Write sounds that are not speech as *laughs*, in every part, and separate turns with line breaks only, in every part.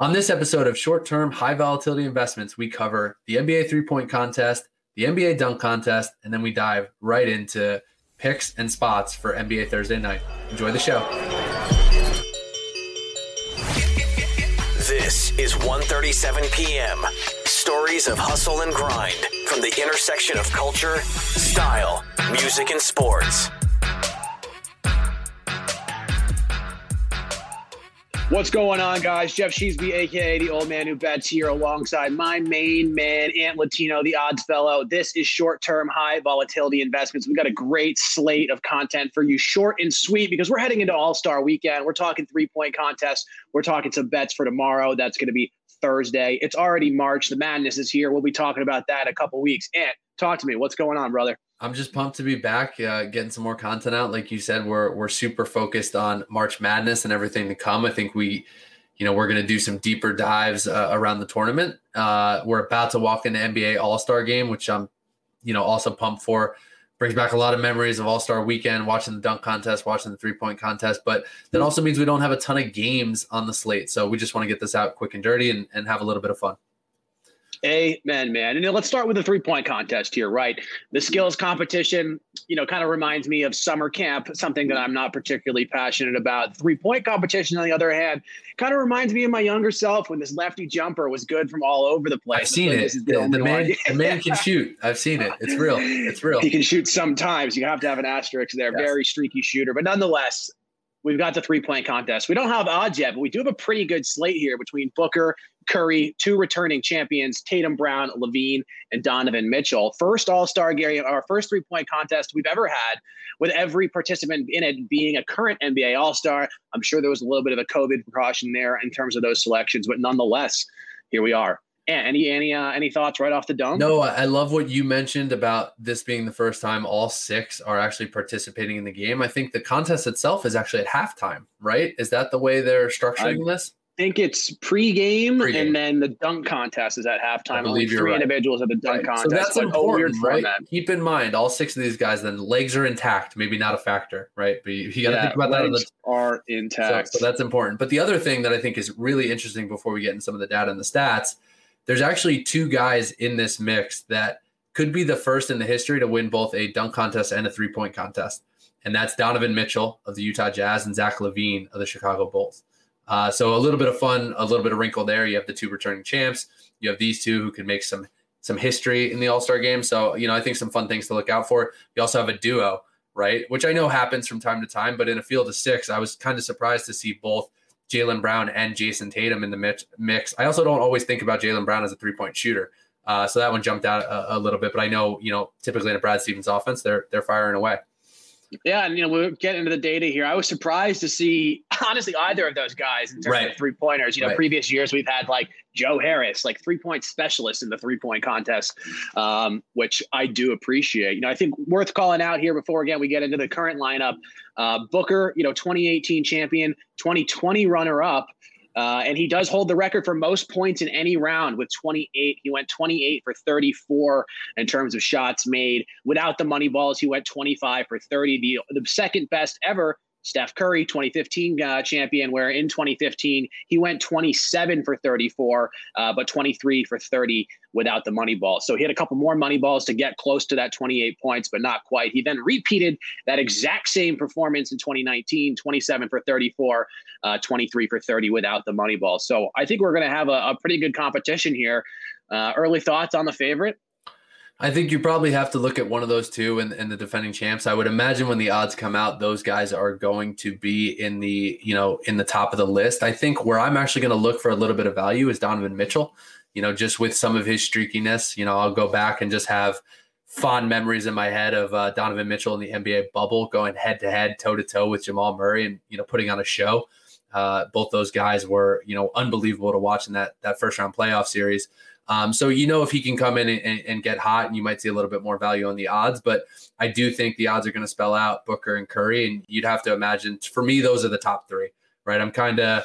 On this episode of Short Term High Volatility Investments, we cover the NBA three point contest, the NBA dunk contest, and then we dive right into picks and spots for NBA Thursday night. Enjoy the show.
This is 1:37 p.m. Stories of hustle and grind from the intersection of culture, style, music, and sports.
What's going on, guys? Jeff Sheesby, aka the old man who bets, here alongside my main man, Ant Latino, the odds fellow. This is short term, high volatility investments. We've got a great slate of content for you, short and sweet, because we're heading into All Star weekend. We're talking three point contests, We're talking some bets for tomorrow. That's going to be Thursday. It's already March. The madness is here. We'll be talking about that a couple weeks. Ant, talk to me. What's going on, brother?
I'm just pumped to be back, uh, getting some more content out. Like you said, we're we're super focused on March Madness and everything to come. I think we, you know, we're going to do some deeper dives uh, around the tournament. Uh, we're about to walk into NBA All Star Game, which I'm, you know, also pumped for. Brings back a lot of memories of All Star Weekend, watching the dunk contest, watching the three point contest. But that also means we don't have a ton of games on the slate, so we just want to get this out quick and dirty and, and have a little bit of fun.
Amen, man. And let's start with the three point contest here, right? The mm-hmm. skills competition, you know, kind of reminds me of summer camp, something that I'm not particularly passionate about. Three point competition, on the other hand, kind of reminds me of my younger self when this lefty jumper was good from all over the place.
I've seen it. The, the, the man, the man can *laughs* shoot. I've seen it. It's real. It's real.
He can shoot sometimes. You have to have an asterisk there. Yes. Very streaky shooter, but nonetheless, we've got the three point contest. We don't have odds yet, but we do have a pretty good slate here between Booker, Curry, two returning champions, Tatum Brown, LaVine, and Donovan Mitchell. First All Star game, our first three point contest we've ever had, with every participant in it being a current NBA All Star. I'm sure there was a little bit of a COVID precaution there in terms of those selections, but nonetheless, here we are. Yeah, any any uh, any thoughts right off the dome?
No, I love what you mentioned about this being the first time all six are actually participating in the game. I think the contest itself is actually at halftime, right? Is that the way they're structuring I this?
Think it's pregame, pre-game, and then the dunk contest is at halftime. I believe Only three right. individuals at the dunk right. contest.
So that's important, right? Keep in mind, all six of these guys, then legs are intact. Maybe not a factor, right? But you, you got to yeah, think about that.
The, are intact.
So, so that's important. But the other thing that I think is really interesting before we get into some of the data and the stats – there's actually two guys in this mix that could be the first in the history to win both a dunk contest and a three point contest. And that's Donovan Mitchell of the Utah Jazz and Zach LaVine of the Chicago Bulls. Uh, so a little bit of fun, a little bit of wrinkle there. You have the two returning champs. You have these two who can make some some history in the All Star game. So you know, I think some fun things to look out for. You also have a duo, right? Which I know happens from time to time, but in a field of six, I was kind of surprised to see both Jaylen Brown and Jayson Tatum in the mix. I also don't always think about Jaylen Brown as a three point shooter. Uh, so that one jumped out a, a, little bit, but I know, you know, typically in a Brad Stevens offense, they're, they're firing away.
Yeah, and you know we'll get into the data here. I was surprised to see *laughs* honestly either of those guys in terms right. of three pointers. You know, right. previous years we've had like Joe Harris, like three point specialist in the three point contest, um, which I do appreciate. You know, I think worth calling out here before again we get into the current lineup. Uh, Booker, you know, 2018 champion, 2020 runner up. Uh, and he does hold the record for most points in any round with 28. He went 28 for 34 in terms of shots made. Without the money balls, he went 25 for 30, the, the second best ever Steph Curry, 2015 uh, champion, where in 2015 he went 27 for 34, uh, but 23 for 30 without the money ball. So he had a couple more money balls to get close to that 28 points, but not quite. He then repeated that exact same performance in 2019, 27 for 34, uh, 23 for 30 without the money ball. So I think we're going to have a, a, pretty good competition here. Uh, early thoughts on the favorite?
I think you probably have to look at one of those two and, the defending champs. I would imagine when the odds come out, those guys are going to be in the, you know, in the top of the list. I think where I'm actually going to look for a little bit of value is Donovan Mitchell. You know, just with some of his streakiness, you know, I'll go back and just have fond memories in my head of uh, Donovan Mitchell in the NBA bubble going head to head, toe to toe with Jamal Murray and, you know, putting on a show. Uh, both those guys were, you know, unbelievable to watch in that, that first round playoff series. Um, so you know if he can come in and, and, get hot, and you might see a little bit more value on the odds. But I do think the odds are going to spell out Booker and Curry, and you'd have to imagine for me those are the top three, right? I'm kind of,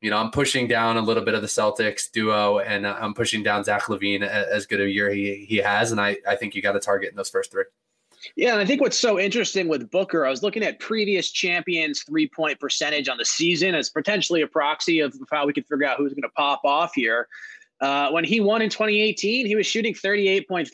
you know, I'm pushing down a little bit of the Celtics duo, and I'm pushing down Zach LaVine as good a year he he has, and I I think you got to target in those first three.
Yeah, and I think what's so interesting with Booker, I was looking at previous champions' three point percentage on the season as potentially a proxy of how we could figure out who's going to pop off here. Uh, when he won in 2018, he was shooting 38.3%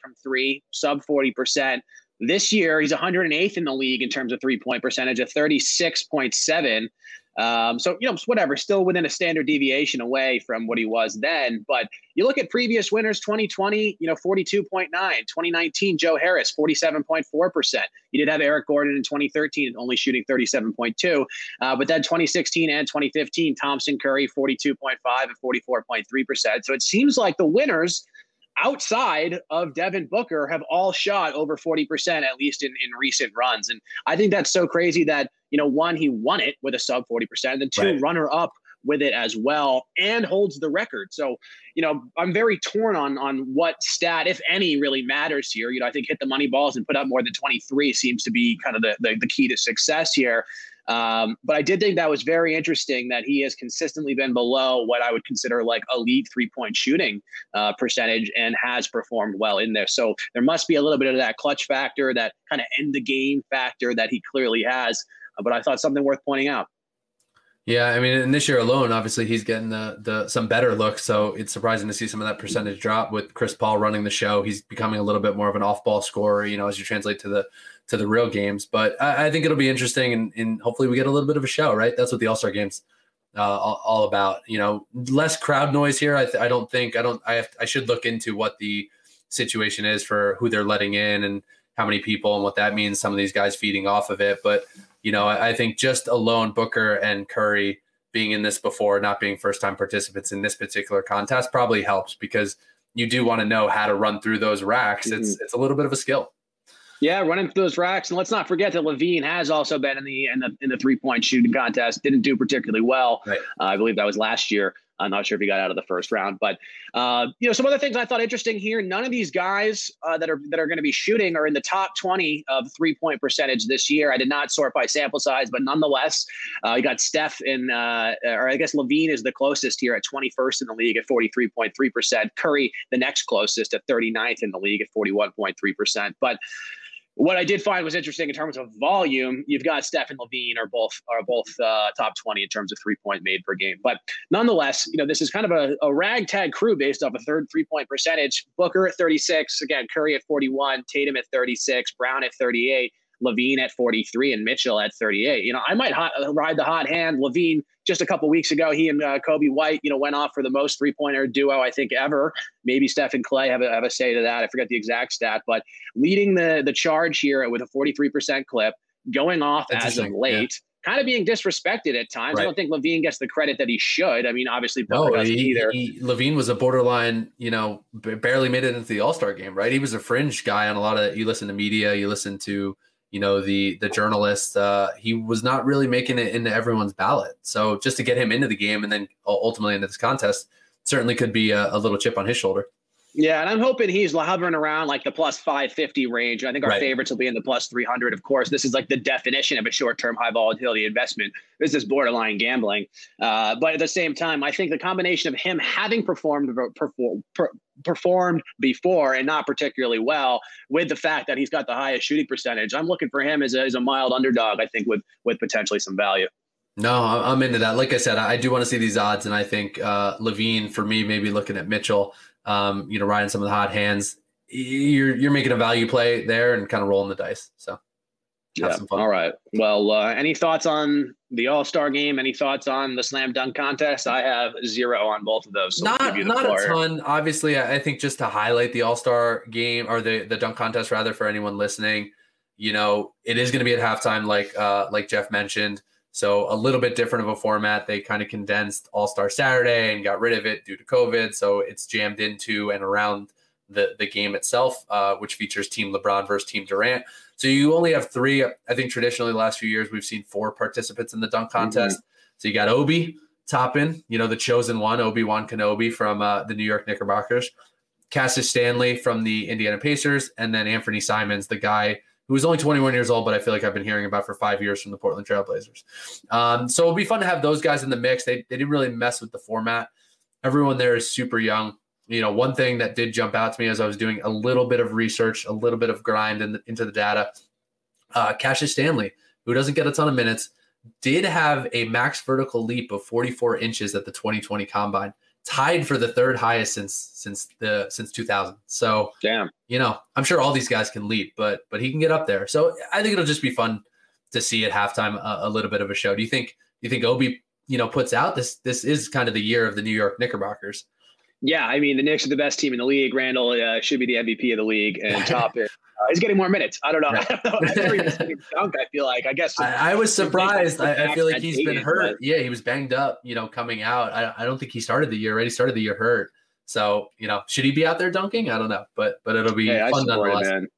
from three, sub 40%. This year, he's 108th in the league in terms of three point percentage, at 36.7. Um, so, you know, whatever, still within a standard deviation away from what he was then. But you look at previous winners 2020, you know, 42.9, 2019, Joe Harris, 47.4%. You did have Eric Gordon in 2013, only shooting 37.2. Uh, but then 2016 and 2015, Thompson Curry, 42.5 and 44.3%. So it seems like the winners outside of Devin Booker have all shot over 40%, at least in, in recent runs. And I think that's so crazy that, you know, one, he won it with a sub 40%, and then two, right. runner up with it as well and holds the record. So, you know, I'm very torn on on what stat, if any, really matters here. You know, I think hit the money balls and put up more than 23 seems to be kind of the, the, the key to success here. Um, but I did think that was very interesting that he has consistently been below what I would consider like elite three point shooting uh, percentage and has performed well in there. So there must be a little bit of that clutch factor, that kind of end the game factor that he clearly has. But I thought something worth pointing out.
Yeah, I mean, in this year alone, obviously he's getting the the some better looks. So it's surprising to see some of that percentage drop with Chris Paul running the show. He's becoming a little bit more of an off ball scorer, you know, as you translate to the to the real games. But I, I think it'll be interesting, and, and, hopefully we get a little bit of a show. Right, that's what the All Star games uh, all, all, about. You know, less crowd noise here. I, th- I don't think I don't I have I should look into what the situation is for who they're letting in and how many people and what that means. Some of these guys feeding off of it, but you know, I, I think just alone Booker and Curry being in this before, not being first time participants in this particular contest, probably helps because you do want to know how to run through those racks. Mm-hmm. It's it's a little bit of a skill.
Yeah, running through those racks, and let's not forget that LaVine has also been in the in the in the three point shooting contest. Didn't do particularly well. Right. Uh, I believe that was last year. I'm not sure if he got out of the first round, but uh, you know some other things I thought interesting here. None of these guys uh, that are that are going to be shooting are in the top 20 of three point percentage this year. I did not sort by sample size, but nonetheless, uh, you got Steph in, uh, or I guess LaVine is the closest here at 21st in the league at 43.3 percent. Curry the next closest at 39th in the league at 41.3 percent. But what I did find was interesting in terms of volume. You've got Steph and LaVine are both are both uh, top twenty in terms of three point made per game. But nonetheless, you know this is kind of a, a ragtag crew based off a third three point percentage. Booker at thirty six, again Curry at forty one, Tatum at thirty six, Brown at thirty eight. LaVine at 43 and Mitchell at 38. You know, I might hot, ride the hot hand. LaVine just a couple weeks ago, he and uh, Coby White, you know, went off for the most three pointer duo I think ever. Maybe Steph and Klay have a, have a say to that. I forget the exact stat, but leading the the charge here with a 43% clip, going off as of late. Yeah kind of being disrespected at times. Right. I don't think LaVine gets the credit that he should. I mean, obviously, no, doesn't he, either. He,
LaVine was a borderline, you know, barely made it into the All Star game, right? He was a fringe guy on a lot of. You listen to media, you listen to you know the the journalist uh, he was not really making it into everyone's ballot. So just to get him into the game and then ultimately into this contest certainly could be a, a little chip on his shoulder
yeah, and I'm hoping he's hovering around like the plus 550 range. I think our right. favorites will be in the plus 300. Of course, this is like the definition of a short-term high volatility investment. This is borderline gambling. Uh, but at the same time, I think the combination of him having performed perform, per, performed before and not particularly well, with the fact that he's got the highest shooting percentage, I'm looking for him as a, as a mild underdog. I think with with potentially some value.
No, I'm into that. Like I said, I do want to see these odds, and I think uh, LaVine for me, maybe looking at Mitchell um, you know, riding some of the hot hands, you're you're making a value play there and kind of rolling the dice. So
yeah. All right. Well, uh, any thoughts on the All Star game? Any thoughts on the slam dunk contest? I have zero on both of those.
So not not a ton. Obviously, I think just to highlight the All Star game or the the dunk contest, rather for anyone listening, you know, it is going to be at halftime, like uh, like Jeff mentioned. So a little bit different of a format. They kind of condensed All Star Saturday and got rid of it due to COVID. So it's jammed into and around the the game itself, uh, which features Team LeBron versus Team Durant. So you only have three. I think traditionally the last few years we've seen four participants in the dunk mm-hmm. contest. Mm-hmm. So you got Obi Toppin, you know the chosen one, Obi Wan Kenobi from uh, the New York Knickerbockers, Cassius Stanley from the Indiana Pacers, and then Anthony Simons, the guy who was only 21 years old, but I feel like I've been hearing about for five years from the Portland Trailblazers. Um, so it'll be fun to have those guys in the mix. They, they didn't really mess with the format. Everyone there is super young. you know, one thing that did jump out to me as I was doing a little bit of research, a little bit of grind in the, into the data, uh, Cassius Stanley, who doesn't get a ton of minutes, did have a max vertical leap of 44 inches at the 2020 combine, tied for the third highest since since the since 2000. So,
damn,
you know, I'm sure all these guys can leap, but but he can get up there. So I think it'll just be fun to see at halftime a, a little bit of a show. Do you think? Do you think Obi, you know, puts out this? This is kind of the year of the New York Knickerbockers.
Yeah, I mean the Knicks are the best team in the league. Randle uh, should be the MVP of the league, and *laughs* Top uh, he's getting more minutes. I don't know. *laughs* I don't know. dunk. I feel like I guess
I, I was surprised. I, I, feel like he's been hurt. But... Yeah, he was banged up. You know, coming out. I, I don't think he started the year. Already started the year hurt. So you know, should he be out there dunking? I don't know, but but it'll be hey, fun nonetheless. It,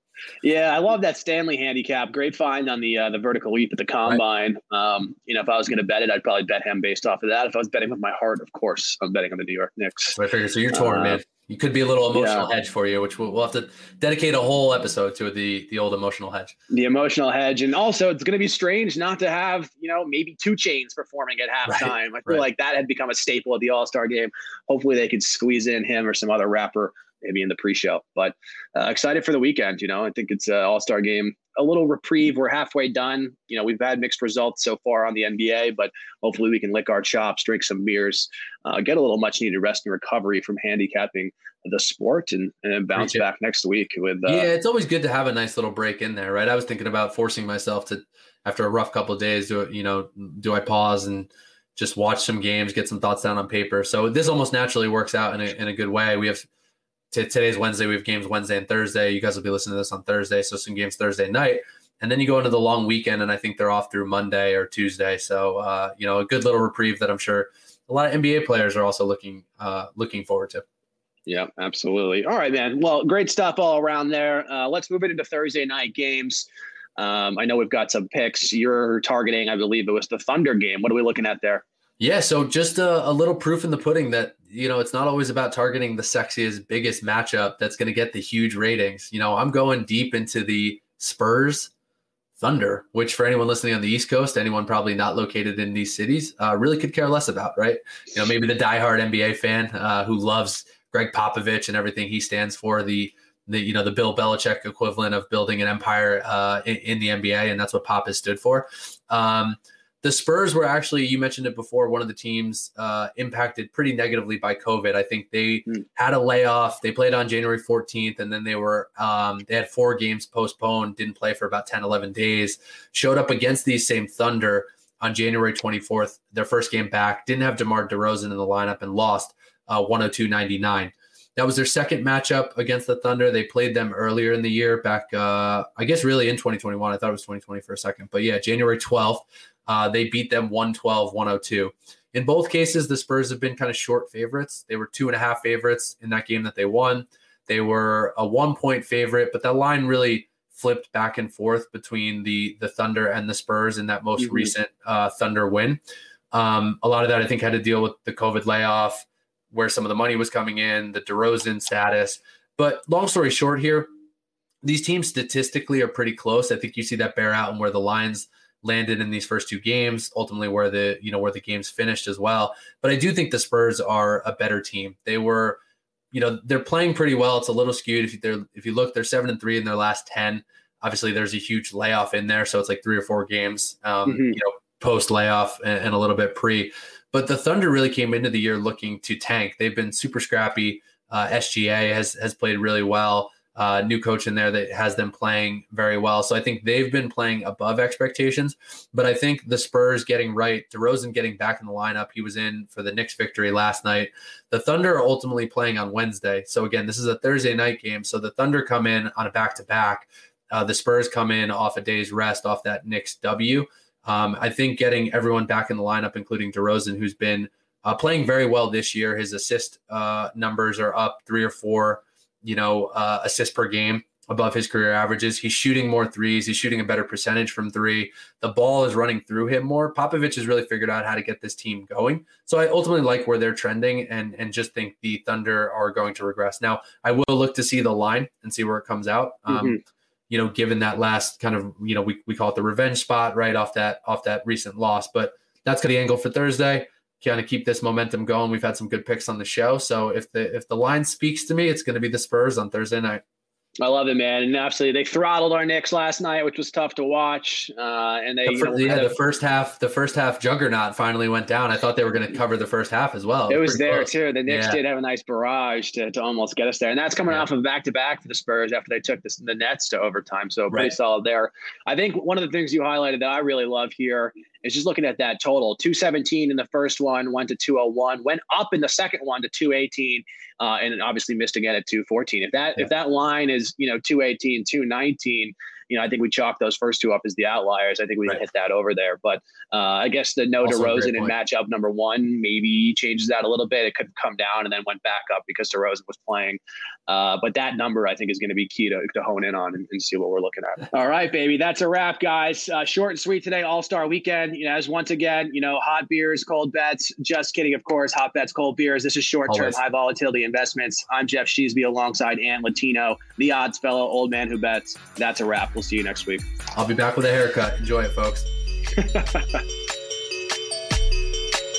yeah, I love that Stanley handicap. Great find on the uh, the vertical leap at the combine. Right. Um, you know, if I was going to bet it, I'd probably bet him based off of that. If I was betting with my heart, of course, I'm betting on the New York Knicks.
I figure so. You're torn, uh, man. You could be a little emotional yeah. hedge for you, which we'll, we'll, have to dedicate a whole episode to the the old emotional hedge.
The emotional hedge, and also it's going to be strange not to have you know maybe 2 Chainz performing at halftime. Right. I feel right. like that had become a staple of the All Star game. Hopefully, they could squeeze in him or some other rapper maybe in the pre-show. But uh, excited for the weekend. You know, I think it's an all-star game. A little reprieve. We're halfway done. You know, we've had mixed results so far on the NBA, but hopefully we can lick our chops, drink some beers, uh, get a little much-needed rest and recovery from handicapping the sport, and, and bounce back next week with.
Uh, yeah, it's always good to have a nice little break in there, right? I was thinking about forcing myself to, after a rough couple days, do it, you know, do I pause and just watch some games, get some thoughts down on paper? So this almost naturally works out in a, in a good way. We have t- today's Wednesday. We have games Wednesday and Thursday. You guys will be listening to this on Thursday, so some games Thursday night, and then you go into the long weekend, and I think they're off through Monday or Tuesday. So uh, you know, a good little reprieve that I'm sure a lot of NBA players are also looking uh, looking forward to.
Yeah, absolutely. All right, man. Well, great stuff all around there. Uh, let's move it into Thursday night games. Um, I know we've got some picks. You're targeting, I believe it was the Thunder game. What are we looking at there?
Yeah, so just a, a, little proof in the pudding that you know it's not always about targeting the sexiest, biggest matchup that's going to get the huge ratings. You know, I'm going deep into the Spurs Thunder, which for anyone listening on the East Coast, anyone probably not located in these cities, uh, really could care less about, right? You know, maybe the diehard NBA fan uh, who loves Gregg Popovich and everything he stands for, the the you know the Bill Belichick equivalent of building an empire uh, in, in, the NBA, and that's what Pop has stood for. Um, the Spurs were actually, you mentioned it before, one of the teams uh, impacted pretty negatively by COVID. I think they mm. had a layoff. They played on January 14th, and then they were um, they had four games postponed, didn't play for about 10, 11 days. Showed up against these same Thunder on January 24th, their first game back. Didn't have DeMar DeRozan in the lineup and lost uh, 102-99. That was their second matchup against the Thunder. They played them earlier in the year, back uh, I guess really in 2021. I thought it was 2020 for a second, but yeah, January 12th. Uh, they beat them 112 102. In both cases, the Spurs have been kind of short favorites. They were two and a half favorites in that game that they won. They were a one point favorite, but that line really flipped back and forth between the the Thunder and the Spurs in that most mm-hmm. recent uh, Thunder win. Um, a lot of that I think had to deal with the COVID layoff, where some of the money was coming in, the DeRozan status. But long story short, here, these teams statistically are pretty close. I think you see that bear out and where the lines landed in these first two games, ultimately where the you know where the games finished as well. But I do think the Spurs are a better team. They were, you know, they're playing pretty well. It's a little skewed if they're if you look, they're seven and three in their last ten. Obviously, there's a huge layoff in there, so it's like three or four games, um, mm-hmm. you know, post layoff and, and a little bit pre. But the Thunder really came into the year looking to tank. They've been super scrappy. Uh, SGA has has played really well uh, new coach in there that has them playing very well. So I think they've been playing above expectations. But I think the Spurs getting right, DeRozan getting back in the lineup. He was in for the Knicks victory last night. The Thunder are ultimately playing on Wednesday. So again, this is a Thursday night game. So the Thunder come in on a back to back. The Spurs come in off a day's rest off that Knicks W. Um, I think getting everyone back in the lineup, including DeRozan, who's been uh, playing very well this year. His assist uh, numbers are up three or four you know, uh, assists per game above his career averages. He's shooting more threes. He's shooting a better percentage from three. The ball is running through him more. Popovich has really figured out how to get this team going. So I ultimately like where they're trending and and just think the Thunder are going to regress. Now I will look to see the line and see where it comes out. Um, mm-hmm. You know, given that last kind of you know we, we call it the revenge spot right off that off that recent loss, but that's the angle for Thursday. Kind of keep this momentum going. We've had some good picks on the show, so if the if the line speaks to me, it's going to be the Spurs on Thursday night.
I love it, man. And absolutely, they throttled our Knicks last night, which was tough to watch. Uh, and they,
the, you know, yeah, the first half, the first half juggernaut finally went down. I thought they were going to cover the first half as well.
It, it was, was there close. too. The Knicks yeah. did have a nice barrage to, to almost get us there, and that's coming yeah. off of back to back for the Spurs after they took this, the Nets to overtime. So pretty right. solid there. I think one of the things you highlighted that I really love here is just looking at that total 217 in the first one, went to 201, went up in the second one to 218, uh, and obviously missed again at 214. If that yeah. if that line is you know 218, 219, you know, I think we chalk those first two up as the outliers. I think we right. hit that over there. But uh, I guess the no DeRozan in matchup number one maybe changes that a little bit. It could come down and then went back up because DeRozan was playing. Uh, but that number I think is going to be key to, to hone in on and, and, see what we're looking at. *laughs* All right, baby, that's a wrap, guys. Uh, short and sweet today, All Star Weekend. You know, as once again, you know, hot beers, cold bets. Just kidding, of course. Hot bets, cold beers. This is short term, high volatility investments. I'm Jeff Sheesby alongside Ant Latino, the odds fellow, old man who bets. That's a wrap. We'll see you next week.
I'll be back with a haircut. Enjoy it, folks. *laughs*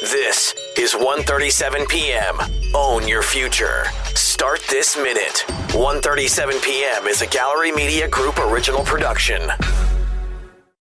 this is 1:37 p.m. Own your future. Start this minute. 1:37 p.m. is a Gallery Media Group original production.